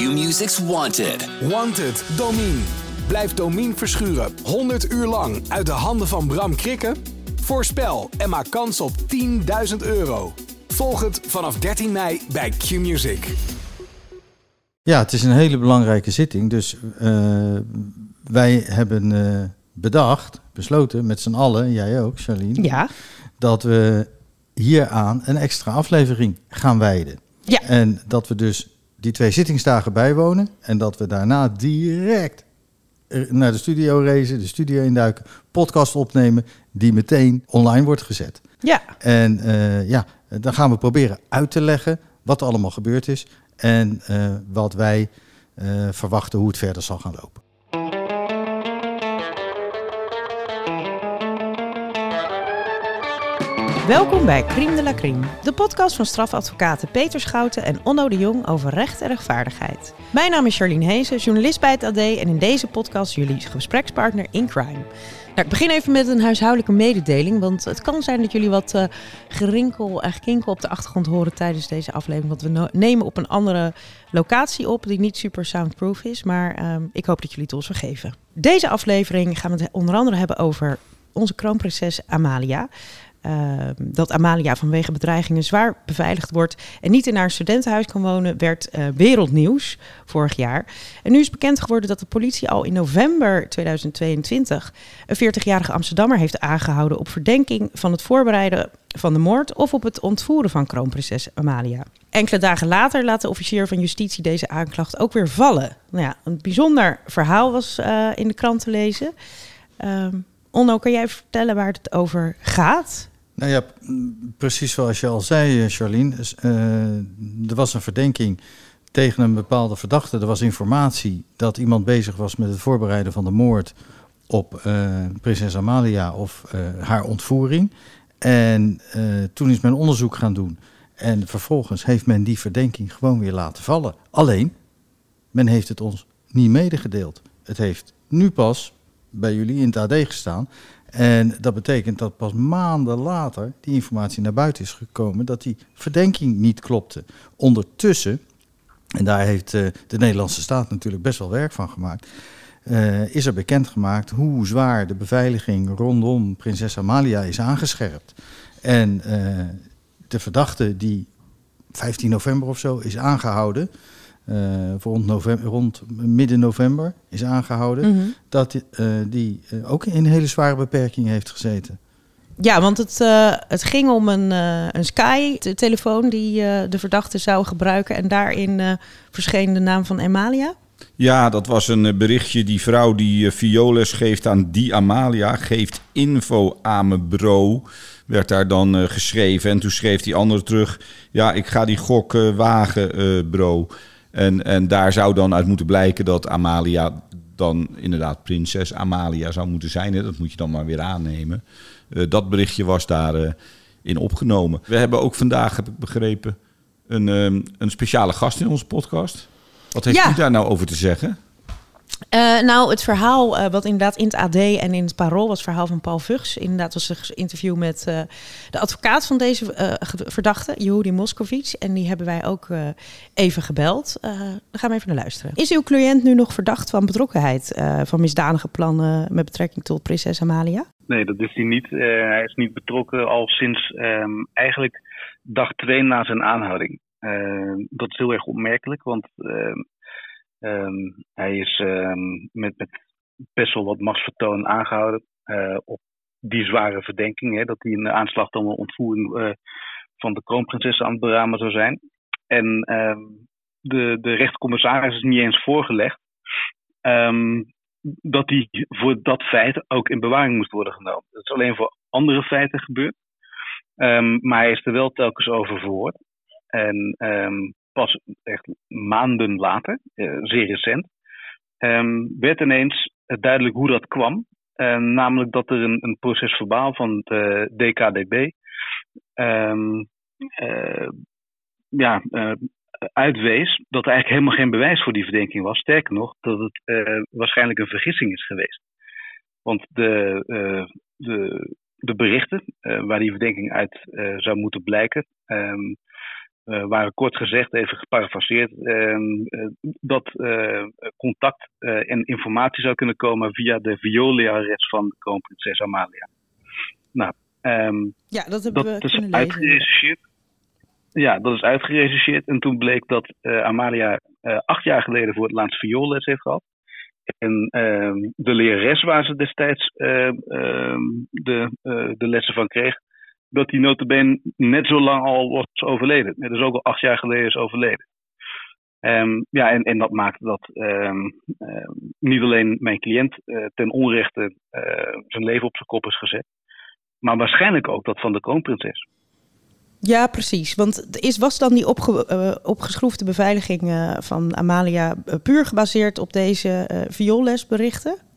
Q-Music's Wanted. Wanted, Domine. Blijf Domine verschuren 100 uur lang uit de handen van Bram Krikken? Voorspel en maak kans op 10.000 euro. Volg het vanaf 13 mei bij Q-Music. Ja, het is een hele belangrijke zitting. Dus uh, wij hebben uh, bedacht, besloten met z'n allen, jij ook, Charlene, ja. dat we hieraan een extra aflevering gaan wijden. Ja. En dat we dus die twee zittingsdagen bijwonen en dat we daarna direct naar de studio racen, de studio induiken, podcast opnemen, die meteen online wordt gezet. Ja. En uh, ja, dan gaan we proberen uit te leggen wat er allemaal gebeurd is en uh, wat wij uh, verwachten hoe het verder zal gaan lopen. Welkom bij Crime de la Crime, de podcast van strafadvocaten Peter Schouten en Onno de Jong over recht en rechtvaardigheid. Mijn naam is Charlene Hezen, journalist bij het AD en in deze podcast jullie gesprekspartner in crime. Nou, ik begin even met een huishoudelijke mededeling, want het kan zijn dat jullie wat uh, gerinkel en gekinkel op de achtergrond horen tijdens deze aflevering, want we nemen op een andere locatie op die niet super soundproof is, maar uh, ik hoop dat jullie het ons vergeven. Deze aflevering gaan we het onder andere hebben over onze kroonprinses Amalia. Uh, dat Amalia vanwege bedreigingen zwaar beveiligd wordt en niet in haar studentenhuis kan wonen, werd uh, wereldnieuws vorig jaar. En nu is bekend geworden dat de politie al in november 2022 een 40-jarige Amsterdammer heeft aangehouden op verdenking van het voorbereiden van de moord of op het ontvoeren van kroonprinses Amalia. Enkele dagen later laat de officier van justitie deze aanklacht ook weer vallen. Nou ja, een bijzonder verhaal was uh, in de krant te lezen. Onno, kan jij vertellen waar het over gaat? Nou ja, precies zoals je al zei, Charlene. Uh, er was een verdenking tegen een bepaalde verdachte. Er was informatie dat iemand bezig was met het voorbereiden van de moord op uh, prinses Amalia of haar ontvoering. En toen is men onderzoek gaan doen. En vervolgens heeft men die verdenking gewoon weer laten vallen. Alleen, men heeft het ons niet medegedeeld. Het heeft nu pas bij jullie in het AD gestaan. En dat betekent dat pas maanden later die informatie naar buiten is gekomen dat die verdenking niet klopte. Ondertussen, en daar heeft uh, de Nederlandse staat natuurlijk best wel werk van gemaakt, uh, is er bekendgemaakt hoe zwaar de beveiliging rondom prinses Amalia is aangescherpt. En uh, de verdachte die 15 november of zo is aangehouden, rond, november, rond midden november is aangehouden, mm -hmm. dat uh, die uh, ook in een hele zware beperking heeft gezeten. Ja, want het, het ging om een, een Sky-telefoon die de verdachte zou gebruiken en daarin verscheen de naam van Amalia. Ja, dat was een berichtje. Die vrouw die violes geeft aan die Amalia, geeft info aan mijn bro werd daar dan uh, geschreven. En toen schreef die andere terug: Ja, ik ga die gok uh, wagen, uh, bro. En, en daar zou dan uit moeten blijken dat Amalia dan inderdaad prinses Amalia zou moeten zijn. Hè? Dat moet je dan maar weer aannemen. dat berichtje was daarin in opgenomen. We hebben ook vandaag, heb ik begrepen, een, um, een speciale gast in onze podcast. Wat heeft Ja. u daar nou over te zeggen? Uh, nou, het verhaal uh, wat inderdaad in het AD en in het Parool was het verhaal van Paul Vugs. Inderdaad was een interview met uh, de advocaat van deze verdachte, Yehudi Moscovic. En die hebben wij ook even gebeld. daar gaan we even naar luisteren. Is uw cliënt nu nog verdacht van betrokkenheid van misdadige plannen met betrekking tot prinses Amalia? Nee, dat is hij niet. hij is niet betrokken al sinds um, eigenlijk dag twee na zijn aanhouding. dat is heel erg opmerkelijk, want Um, hij is um, met, met best wel wat machtsvertoon aangehouden uh, op die zware verdenking, hè, dat hij een aanslag dan een ontvoering uh, van de kroonprinses aan het beramen zou zijn. En um, de, de is niet eens voorgelegd dat hij voor dat feit ook in bewaring moest worden genomen. Dat is alleen voor andere feiten gebeurd. maar hij is er wel telkens over verhoord. En pas echt maanden later, uh, zeer recent, um, werd ineens duidelijk hoe dat kwam. Uh, namelijk dat er een, een proces verbaal van de DKDB um, uh, ja, uitwees dat er eigenlijk helemaal geen bewijs voor die verdenking was. Sterker nog, dat het waarschijnlijk een vergissing is geweest. Want de, de, de berichten waar die verdenking uit zou moeten blijken, waren kort gezegd, even geparafraseerd, ehm, dat contact en informatie zou kunnen komen via de Veolia-res van kroonprinses Amalia. Nou, um, ja, dat hebben dat we is kunnen uitgerechercheerd. Ja, dat is uitgerechercheerd. En toen bleek dat Amalia acht jaar geleden voor het laatst vioolles heeft gehad. En ehm, de lerares waar ze destijds ehm, ehm, de, de lessen van kreeg, dat die notabene net zo lang al was overleden. Dus ook al acht jaar geleden is overleden. ja, en, en dat maakt dat niet alleen mijn cliënt uh, ten onrechte uh, zijn leven op zijn kop is gezet, maar waarschijnlijk ook dat van de kroonprinses. Ja, precies. Want is, was dan die opge, uh, opgeschroefde beveiliging van Amalia puur gebaseerd op deze vioollesberichten?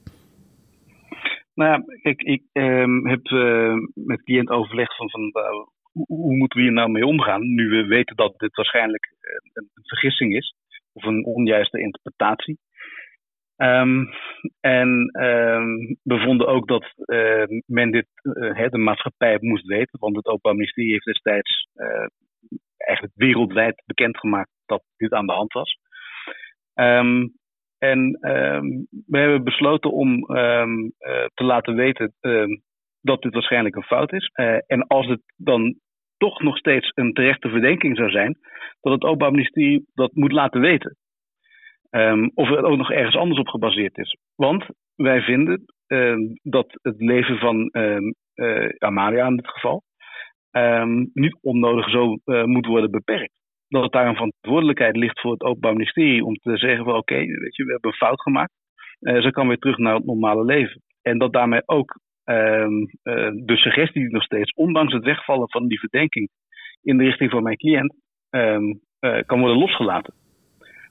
Nou ja, ik ehm, heb met de cliënt overlegd van, van hoe, hoe, moeten we hier nou mee omgaan, nu we weten dat dit waarschijnlijk een, een vergissing is of een onjuiste interpretatie. Um, en we vonden ook dat uh, men dit, uh, de maatschappij moest weten, want het Openbaar Ministerie heeft destijds uh, eigenlijk wereldwijd bekendgemaakt dat dit aan de hand was. En we hebben besloten om te laten weten dat dit waarschijnlijk een fout is. en als het dan toch nog steeds een terechte verdenking zou zijn, dat het Openbaar Ministerie dat moet laten weten. Um, of het ook nog ergens anders op gebaseerd is. Want wij vinden dat het leven van uh, Amalia in dit geval um, niet onnodig zo uh, moet worden beperkt. Dat daar een verantwoordelijkheid ligt voor het Openbaar Ministerie om te zeggen van oké, weet je, we hebben een fout gemaakt. ze kan weer terug naar het normale leven. En dat daarmee ook de suggestie nog steeds, ondanks het wegvallen van die verdenking in de richting van mijn cliënt, kan worden losgelaten.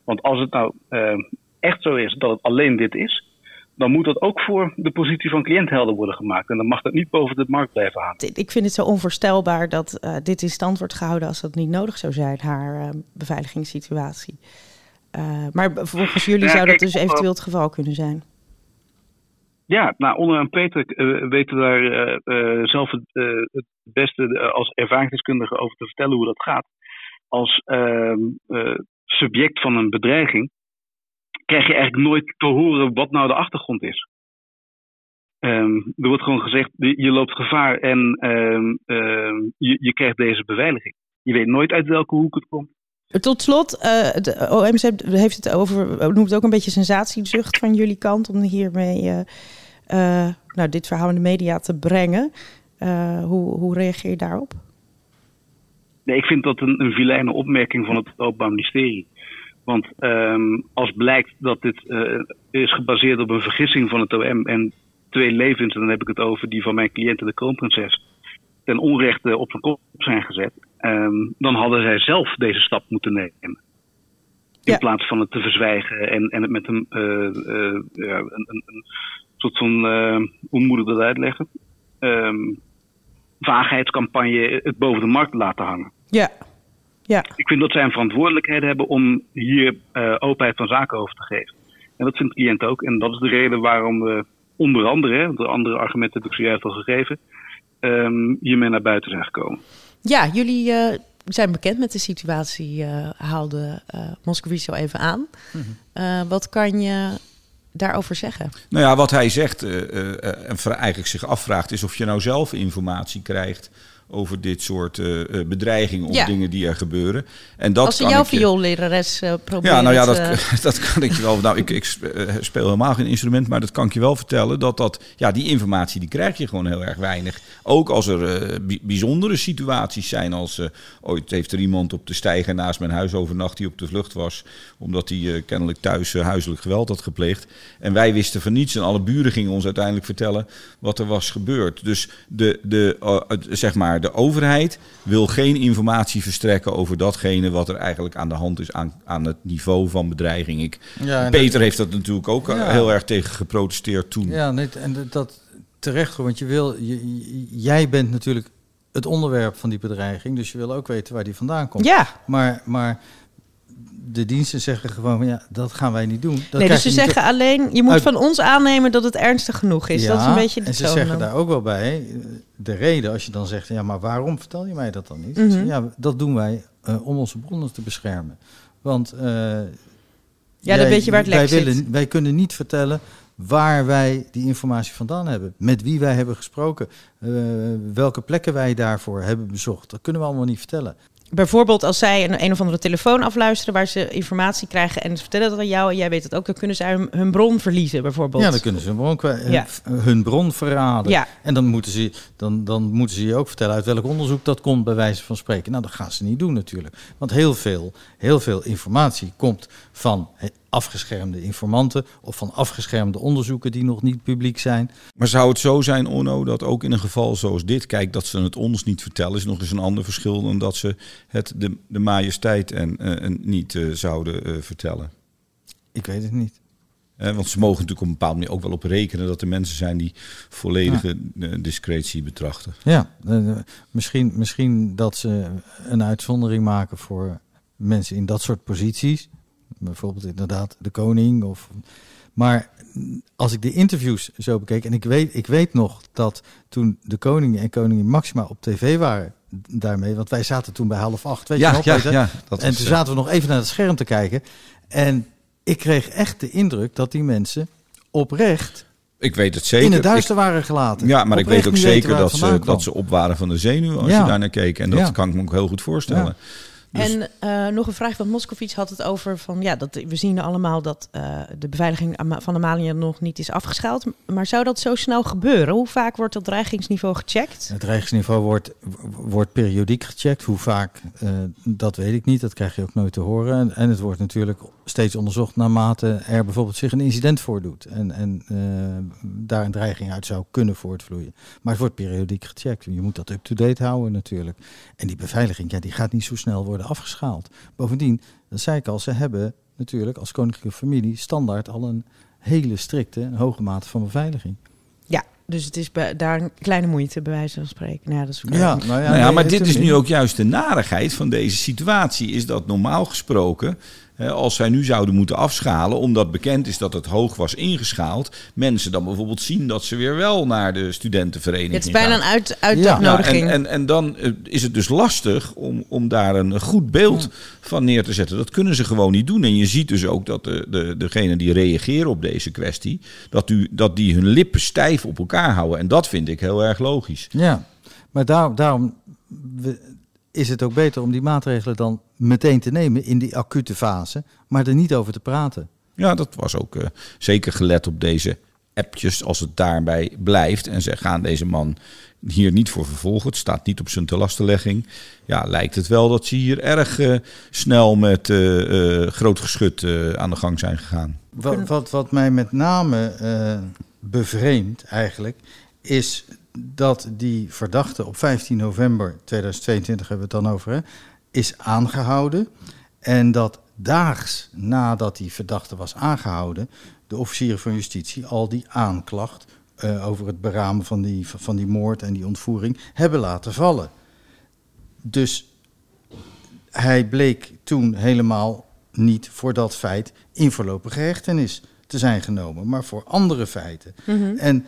Want als het nou uh, echt zo is dat het alleen dit is, dan moet dat ook voor de positie van cliënt helder worden gemaakt. En dan mag dat niet boven de markt blijven hangen. Ik vind het zo onvoorstelbaar dat uh, dit in stand wordt gehouden als dat niet nodig zou zijn, haar uh, beveiligingssituatie. maar volgens jullie ja, zou dat dus eventueel het geval kunnen zijn. Ja, nou, onder en Peter weten we daar zelf het, het beste als ervaringsdeskundige over te vertellen hoe dat gaat. Als ehm, subject van een bedreiging, krijg je eigenlijk nooit te horen wat nou de achtergrond is. Um, er wordt gewoon gezegd, je loopt gevaar en um, um, je, je, krijgt deze beveiliging. Je weet nooit uit welke hoek het komt. Tot slot, uh, de OMC heeft het over, noemt het ook een beetje sensatiezucht van jullie kant om hiermee uh, uh, nou, dit verhaal in de media te brengen. hoe, hoe reageer je daarop? Nee, ik vind dat een, een vilijne opmerking van het Openbaar Ministerie. Want um, als blijkt dat dit uh, is gebaseerd op een vergissing van het OM en twee levens, en dan heb ik het over die van mijn cliënten, de kroonprinses, ten onrechte op zijn kop zijn gezet, um, dan hadden zij zelf deze stap moeten nemen. In plaats van het te verzwijgen en, en het met een, uh, uh, ja, een, een, een, soort van, hoe moet ik dat uitleggen? Um, vaagheidscampagne het boven de markt laten hangen. Ja. Ja. Ik vind dat zij een verantwoordelijkheid hebben om hier uh, openheid van zaken over te geven. En dat vindt de cliënt ook. En dat is de reden waarom we onder andere, de andere argumenten heb ik zojuist al gegeven, um, hiermee naar buiten zijn gekomen. Ja, jullie uh, zijn bekend met de situatie, uh, haalde uh, Moscovici al even aan. Mm -hmm. wat kan je daarover zeggen? Nou ja, wat hij zegt uh, uh, en eigenlijk zich afvraagt is of je nou zelf informatie krijgt over dit soort uh, bedreigingen of dingen die er gebeuren. En dat Als ze jouw vioollerares uh, proberen. Ja, nou ja, dat, dat kan ik je wel. Nou, ik, ik speel helemaal geen instrument, maar dat kan ik je wel vertellen. Dat, dat ja, die informatie die krijg je gewoon heel erg weinig. Ook als er bijzondere situaties zijn. Als ooit heeft er iemand op de steiger naast mijn huis overnacht die op de vlucht was. Omdat hij kennelijk thuis huiselijk geweld had gepleegd. En wij wisten van niets. En alle buren gingen ons uiteindelijk vertellen wat er was gebeurd. Dus de, de, zeg maar de overheid wil geen informatie verstrekken over datgene wat er eigenlijk aan de hand is aan, aan het niveau van bedreiging. Ik, ja, Peter heeft dat natuurlijk ook ja. heel erg tegen geprotesteerd toen. Ja, nee, en dat terecht, want je wil, je, jij bent natuurlijk het onderwerp van die bedreiging, dus je wil ook weten waar die vandaan komt. Ja. Maar, maar de diensten zeggen gewoon van ja, dat gaan wij niet doen. Dat nee, dus ze zeggen alleen, je moet van ons aannemen dat het ernstig genoeg is. Ja, dat is een beetje de En ze zeggen daar ook wel bij, de reden als je dan zegt, ja, maar waarom vertel je mij dat dan niet? Mm -hmm. Ja, dat doen wij eh, om onze bronnen te beschermen. Want eh, Ja, dan weet je waar het wij, zit. willen, wij kunnen niet vertellen waar wij die informatie vandaan hebben. Met wie wij hebben gesproken. eh, welke plekken wij daarvoor hebben bezocht. Dat kunnen we allemaal niet vertellen. Bijvoorbeeld als zij een, een of andere telefoon afluisteren waar ze informatie krijgen en ze vertellen dat aan jou en jij weet het ook, dan kunnen ze hun, bron verliezen bijvoorbeeld. Ja, dan kunnen ze hun bron, Ja. hun bron verraden. Ja. En dan moeten, ze, dan, dan moeten ze je ook vertellen uit welk onderzoek dat komt, bij wijze van spreken. Nou, dat gaan ze niet doen natuurlijk. Want heel veel, heel veel informatie komt van afgeschermde informanten of van afgeschermde onderzoeken die nog niet publiek zijn. Maar zou het zo zijn, Onno, dat ook in een geval zoals dit, kijk, dat ze het ons niet vertellen, is nog eens een ander verschil dan dat ze het de, de majesteit en, eh, en niet eh, zouden eh, vertellen? Ik weet het niet. Eh, want ze mogen natuurlijk op een bepaalde manier ook wel op rekenen dat er mensen zijn die volledige discretie betrachten. Ja, misschien, misschien dat ze een uitzondering maken voor mensen in dat soort posities. Bijvoorbeeld inderdaad de koning. Of, maar als ik de interviews zo bekeek, en ik weet, ik weet nog dat toen de koning en koningin Maxima op tv waren daarmee, want wij zaten toen bij half acht, weet je nog, Peter? Dat en was, toen eh, zaten we nog even naar het scherm te kijken. En ik kreeg echt de indruk dat die mensen oprecht ik weet het zeker. in het duister waren gelaten. Ja, maar ik weet ook zeker dat ze, dat ze op waren van de zenuw als Ja. je daar naar keek. En dat Ja. kan ik me ook heel goed voorstellen. Dus- En eh, nog een vraag, want Moskovits had het over van ja, dat we zien allemaal dat eh, de beveiliging van Amalia nog niet is afgeschaald. Maar zou dat zo snel gebeuren? Hoe vaak wordt dat dreigingsniveau gecheckt? Het dreigingsniveau wordt, wordt periodiek gecheckt. Hoe vaak, eh, dat weet ik niet. Dat krijg je ook nooit te horen. En, en het wordt natuurlijk steeds onderzocht naarmate er bijvoorbeeld zich een incident voordoet. En, en daar een dreiging uit zou kunnen voortvloeien. Maar het wordt periodiek gecheckt. Je moet dat up-to-date houden natuurlijk. En die beveiliging, ja, die gaat niet zo snel worden afgeschaald. Bovendien, dat zei ik al, ze hebben natuurlijk als koninklijke familie standaard al een hele strikte, een hoge mate van beveiliging. Ja, dus het is bij- daar een kleine moeite bij wijze van spreken. Nou, ja, dat is. Ja, nou ja, nou ja, nee, maar dit is nu ook juist de narigheid van deze situatie. Is dat normaal gesproken, als zij nu zouden moeten afschalen, omdat bekend is dat het hoog was ingeschaald, mensen dan bijvoorbeeld zien dat ze weer wel naar de studentenvereniging Het is bijna gaan. een uit, Ja, uitnodiging. en, en, en dan eh, is het dus lastig om, om daar een goed beeld van neer te zetten. Dat kunnen ze gewoon niet doen. En je ziet dus ook dat de, de, degenen die reageren op deze kwestie, dat, u, dat die hun lippen stijf op elkaar houden. En dat vind ik heel erg logisch. Ja, maar daar, daarom we- is het ook beter om die maatregelen dan meteen te nemen in die acute fase, maar er niet over te praten. Ja, dat was ook eh, zeker gelet op deze appjes als het daarbij blijft. En ze gaan deze man hier niet voor vervolgen. Het staat niet op zijn telastenlegging. Ja, lijkt het wel dat ze hier erg eh, snel met eh, groot geschut aan de gang zijn gegaan. Wat, wat, wat mij met name bevreemdt eigenlijk, is dat die verdachte op 15 november 2022 hebben we het dan over, hè, is aangehouden. En dat daags nadat die verdachte was aangehouden, de officieren van justitie al die aanklacht eh, over het beramen van die, van die moord en die ontvoering hebben laten vallen. Dus hij bleek toen helemaal niet voor dat feit in voorlopige hechtenis te zijn genomen, maar voor andere feiten. En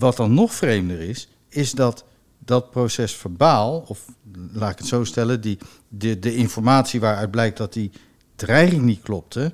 wat dan nog vreemder is, is dat dat proces verbaal, of laat ik het zo stellen, die, de, de informatie waaruit blijkt dat die dreiging niet klopte,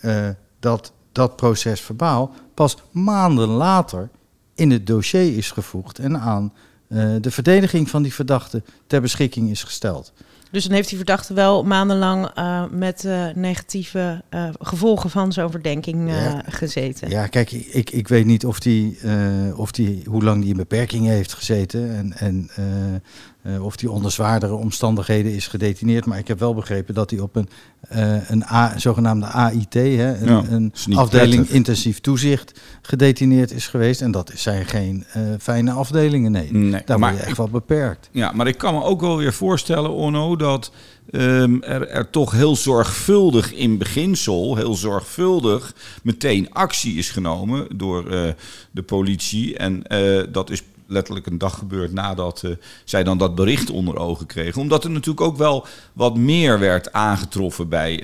eh, dat dat proces verbaal pas maanden later in het dossier is gevoegd en aan eh, de verdediging van die verdachte ter beschikking is gesteld. Dus dan heeft die verdachte wel maandenlang eh, met eh, negatieve eh, gevolgen van zo'n verdenking eh, Ja. gezeten. Ja, kijk, ik, ik weet niet of die, eh, of die, hoe lang die in beperking heeft gezeten en, en eh, eh, of die onder zwaardere omstandigheden is gedetineerd. Maar ik heb wel begrepen dat hij op een, eh, een A, zogenaamde AIT, hè, een, Ja, afdeling prettig. intensief toezicht, gedetineerd is geweest. En dat zijn geen eh, fijne afdelingen, nee. Nee, Daar maar word je echt wel beperkt. Ja, maar ik kan me ook wel weer voorstellen, Onno, dat ehm, er, er toch heel zorgvuldig in beginsel, heel zorgvuldig, meteen actie is genomen door eh, de politie. En eh, dat is letterlijk een dag gebeurd nadat eh, zij dan dat bericht onder ogen kregen. Omdat er natuurlijk ook wel wat meer werd aangetroffen bij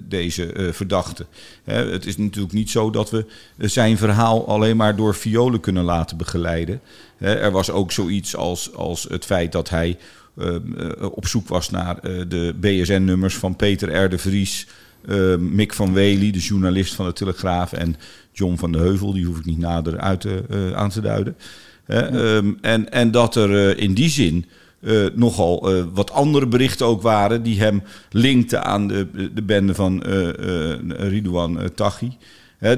deze verdachte. Hè, het is natuurlijk niet zo dat we zijn verhaal alleen maar door violen kunnen laten begeleiden. Hè, er was ook zoiets als, als het feit dat hij op zoek was naar de BSN-nummers van Peter R. de Vries, Mick van Wely, de journalist van de Telegraaf, en John van de Heuvel, die hoef ik niet nader uit aan te duiden. Ehm, en, en dat er in die zin uh, nogal uh, wat andere berichten ook waren die hem linkten aan de, de bende van uh, Ridouan Taghi.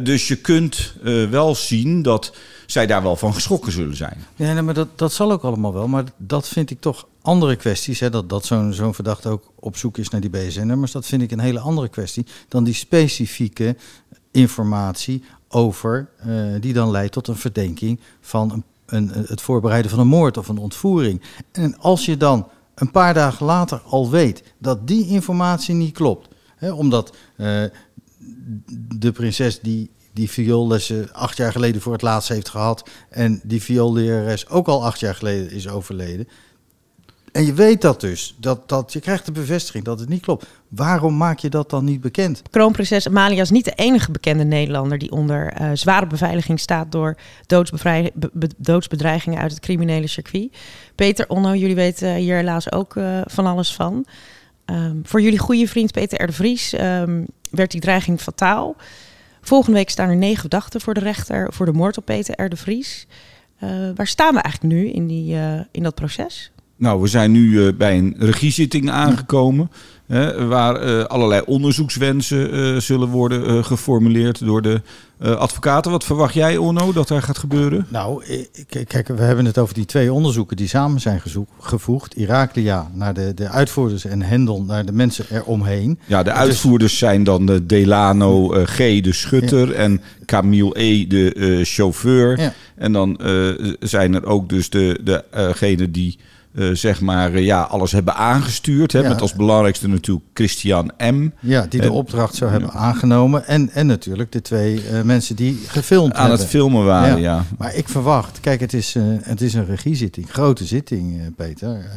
Dus je kunt wel zien dat zij daar wel van geschrokken zullen zijn. Ja, nee, maar dat, dat zal ook allemaal wel. Maar dat vind ik toch andere kwesties. Hè? Dat, dat zo'n zo'n verdachte ook op zoek is naar die BSN-nummers. Dat vind ik een hele andere kwestie dan die specifieke informatie over, die dan leidt tot een verdenking van een een, het voorbereiden van een moord of een ontvoering. En als je dan een paar dagen later al weet dat die informatie niet klopt, omdat uh, de prinses die die vioollessen acht jaar geleden voor het laatst heeft gehad en die vioollerares ook al acht jaar geleden is overleden, en je weet dat dus, dat, dat, je krijgt de bevestiging dat het niet klopt. Waarom maak je dat dan niet bekend? Kroonprinses Amalia is niet de enige bekende Nederlander die onder uh, zware beveiliging staat door doodsbedreigingen uit het criminele circuit. Peter Onno, jullie weten hier helaas ook uh, van alles van. Um, voor jullie goede vriend Peter R. de Vries um, werd die dreiging fataal. Volgende week staan er negen verdachten voor de rechter voor de moord op Peter R. de Vries. Uh, waar staan we eigenlijk nu in, die, in dat proces? Nou, we zijn nu uh, bij een regiezitting aangekomen. Hè, waar uh, allerlei onderzoekswensen uh, zullen worden geformuleerd door de advocaten. Wat verwacht jij, Onno, dat er gaat gebeuren? Nou, kijk, we hebben het over die twee onderzoeken die samen zijn gevoegd. Iraklia naar de, de uitvoerders en Hendel naar de mensen eromheen. Ja, de uitvoerders zijn dan de Delano G, de schutter, ja. en Camille E, de chauffeur. Ja. En dan zijn er ook dus de, degene die... Uh, zeg maar, uh, ja, alles hebben aangestuurd. Hè, ja. Met als belangrijkste natuurlijk Christian M. Ja, die de opdracht zou hebben ja. aangenomen. En, en natuurlijk de twee uh, mensen die gefilmd Aan hebben. het filmen waren, ja. ja. Maar ik verwacht, kijk, het is, het is een regiezitting. Grote zitting, Peter.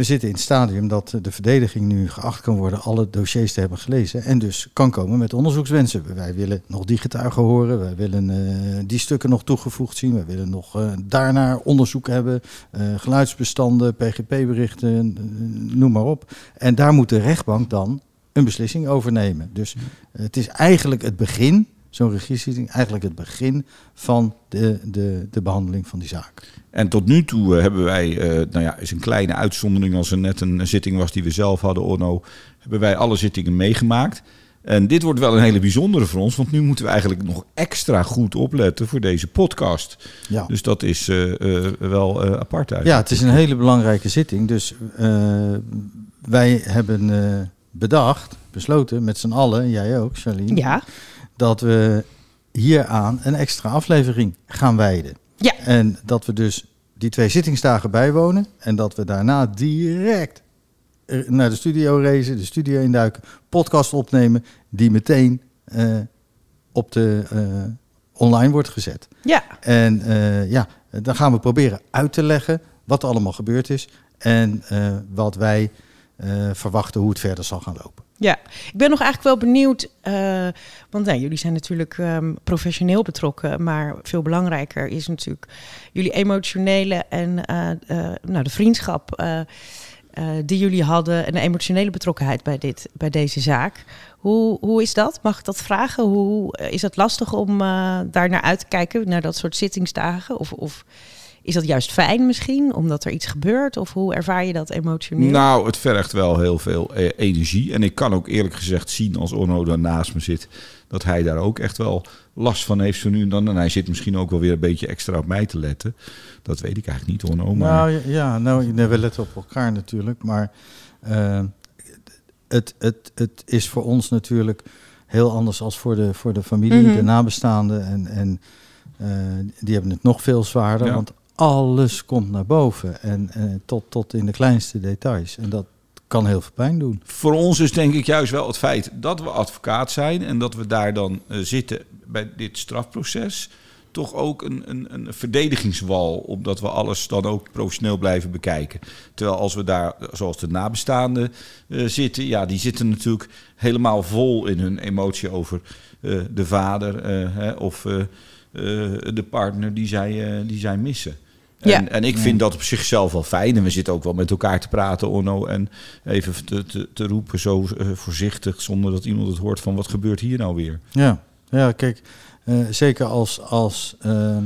We zitten in het stadium dat de verdediging nu geacht kan worden alle dossiers te hebben gelezen. En dus kan komen met onderzoekswensen. Wij willen nog die getuigen horen. Wij willen uh, die stukken nog toegevoegd zien. Wij willen nog uh, daarnaar onderzoek hebben. Uh, geluidsbestanden, PGP-berichten, noem maar op. En daar moet de rechtbank dan een beslissing over nemen. Dus het is eigenlijk het begin zo'n regiezitting eigenlijk het begin van de, de, de behandeling van die zaak. En tot nu toe uh, hebben wij, uh, nou ja, is een kleine uitzondering als er net een zitting was die we zelf hadden, Orno, hebben wij alle zittingen meegemaakt. En dit wordt wel een hele bijzondere voor ons, want nu moeten we eigenlijk nog extra goed opletten voor deze podcast. Ja. Dus dat is uh, wel apart eigenlijk. Ja, het is een hele belangrijke zitting. Dus wij hebben bedacht, besloten met z'n allen, jij ook, Charlene. Ja dat we hieraan een extra aflevering gaan wijden. Ja. En dat we dus die twee zittingsdagen bijwonen en dat we daarna direct naar de studio racen, de studio induiken, podcast opnemen, die meteen uh, op de uh, online wordt gezet. Ja. En uh, ja, dan gaan we proberen uit te leggen wat er allemaal gebeurd is en wat wij verwachten hoe het verder zal gaan lopen. Ja, ik ben nog eigenlijk wel benieuwd, uh, want jullie zijn natuurlijk um, professioneel betrokken, maar veel belangrijker is natuurlijk jullie emotionele en uh, uh, nou, de vriendschap die jullie hadden en de emotionele betrokkenheid bij, dit, bij deze zaak. Hoe, hoe is dat? Mag ik dat vragen? Hoe is het lastig om daar naar uit te kijken, naar dat soort zittingsdagen? Of, of is dat juist fijn misschien, omdat er iets gebeurt? Of hoe ervaar je dat emotioneel? Nou, het vergt wel heel veel eh, energie. En ik kan ook eerlijk gezegd zien als Orno daar naast me zit... dat hij daar ook echt wel last van heeft zo nu en dan. En hij zit misschien ook wel weer een beetje extra op mij te letten. Dat weet ik eigenlijk niet, Orno. Maar... Nou ja, nou, we letten op elkaar natuurlijk. Maar uh, het, het, het is voor ons natuurlijk heel anders als voor de, voor de familie, mm-hmm. de nabestaanden. En, en uh, die hebben het nog veel zwaarder. Ja. Want alles komt naar boven en uh, tot, tot in de kleinste details. En dat kan heel veel pijn doen. Voor ons is denk ik juist wel het feit dat we advocaat zijn en dat we daar dan uh, zitten bij dit strafproces. Toch ook een, een, een verdedigingswal, omdat we alles dan ook professioneel blijven bekijken. Terwijl als we daar, zoals de nabestaanden uh, zitten, ja, die zitten natuurlijk helemaal vol in hun emotie over de vader hè, of de partner die zij, die zij missen. En, Ja. en ik vind dat op zichzelf wel fijn. En we zitten ook wel met elkaar te praten, Onno. En even te, te, te roepen zo eh, voorzichtig, zonder dat iemand het hoort van wat gebeurt hier nou weer. Ja, ja kijk, eh, zeker als. als ehm,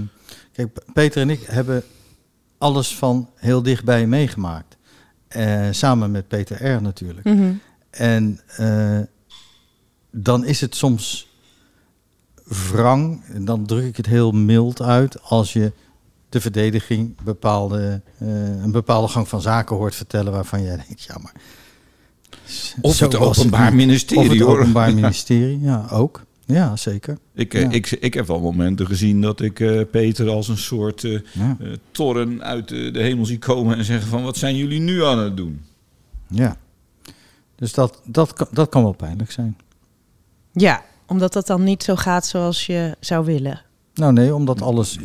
kijk, Peter en ik hebben alles van heel dichtbij meegemaakt. Eh, samen met Peter R. natuurlijk. Mhm. En eh, dan is het soms wrang, en dan druk ik het heel mild uit, als je de verdediging bepaalde, eh, een bepaalde gang van zaken hoort vertellen waarvan jij denkt, ja maar... Of het Openbaar. Ministerie, Of het hoor. Openbaar Ministerie, ja, ook. Ja, zeker. Ik, eh, Ja. ik, ik heb wel momenten gezien dat ik eh, Peter als een soort Ja. toren uit de, de hemel zie komen en zeggen van wat zijn jullie nu aan het doen? Ja. Dus dat, dat, kan, dat kan wel pijnlijk zijn. Ja, omdat dat dan niet zo gaat zoals je zou willen. Nou nee, omdat alles,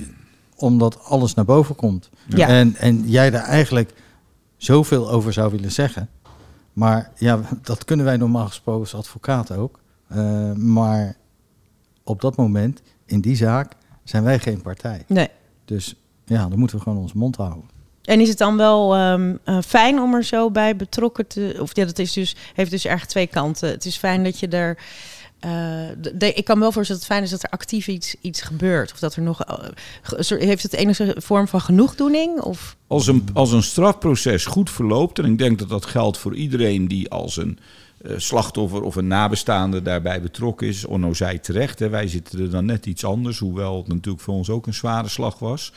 omdat alles naar boven komt. Ja. En, en jij daar eigenlijk zoveel over zou willen zeggen. Maar ja, dat kunnen wij normaal gesproken als advocaat ook. Eh, maar op dat moment, in die zaak, zijn wij geen partij. Nee. Dus ja, dan moeten we gewoon onze mond houden. En is het dan wel ehm, eh, fijn om er zo bij betrokken te... Of ja, dat is dus, heeft dus erg twee kanten. Het is fijn dat je er... eh, ik kan wel voorstellen dat het fijn is dat er actief iets, iets gebeurt. Of dat er nog... eh, heeft het enige vorm van genoegdoening? Of... Als een, als een strafproces goed verloopt, en ik denk dat dat geldt voor iedereen die als een eh, slachtoffer of een nabestaande daarbij betrokken is. Onno zei terecht, hè, wij zitten er dan net iets anders, hoewel het natuurlijk voor ons ook een zware slag was.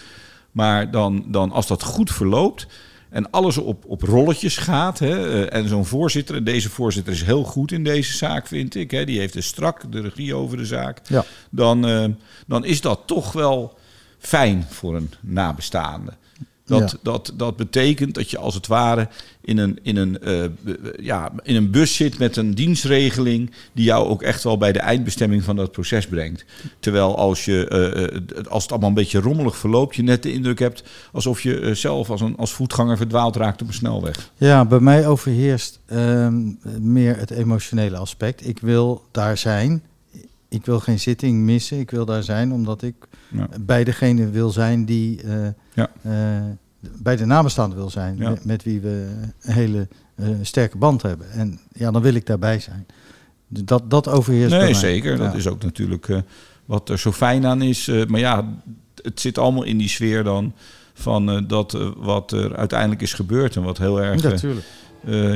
Maar dan, dan als dat goed verloopt en alles op, op rolletjes gaat, hè, eh, en zo'n voorzitter, en deze voorzitter is heel goed in deze zaak, vind ik, hè, die heeft dus strak de regie over de zaak, Ja. dan, eh, dan is dat toch wel fijn voor een nabestaande. Dat, Ja. dat, dat betekent dat je als het ware in een, in, een, eh, ja, in een bus zit met een dienstregeling die jou ook echt wel bij de eindbestemming van dat proces brengt. Terwijl als, je, eh, eh, als het allemaal een beetje rommelig verloopt, je net de indruk hebt alsof je zelf als, een, als voetganger verdwaald raakt op een snelweg. Ja, bij mij overheerst ehm, meer het emotionele aspect. Ik wil daar zijn. Ik wil geen zitting missen. Ik wil daar zijn omdat ik Ja. bij degene wil zijn die eh, Ja. eh, bij de nabestaande wil zijn. Ja. Met, met wie we een hele eh, sterke band hebben. En ja, dan wil ik daarbij zijn. Dus Dat, dat overheerst bij Nee, mij. zeker. Dat is ook natuurlijk eh, wat er zo fijn aan is. Maar ja, het zit allemaal in die sfeer dan van dat wat er uiteindelijk is gebeurd en wat heel erg, Natuurlijk.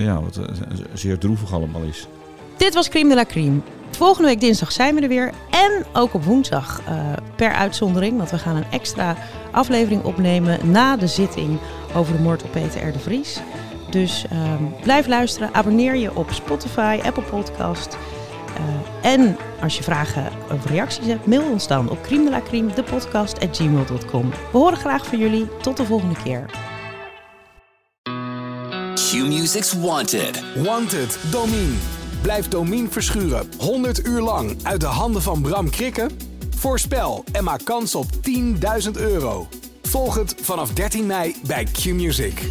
ja, wat zeer droevig allemaal is. Dit was Crime de la Crime. Volgende week dinsdag zijn we er weer. En ook op woensdag eh, per uitzondering. Want we gaan een extra aflevering opnemen na de zitting over de moord op Peter R. de Vries. Dus ehm, blijf luisteren. Abonneer je op Spotify, Apple Podcast. Eh, en als je vragen of reacties hebt, mail ons dan op crime de la crime, de podcast at gmail.com. We horen graag van jullie. Tot de volgende keer. Q-Music's Wanted. Wanted, Domien. Blijf Domien verschuren 100 uur lang uit de handen van Bram Krikken? Voorspel en maak kans op 10.000 euro. Volg het vanaf 13 mei bij Q-Music.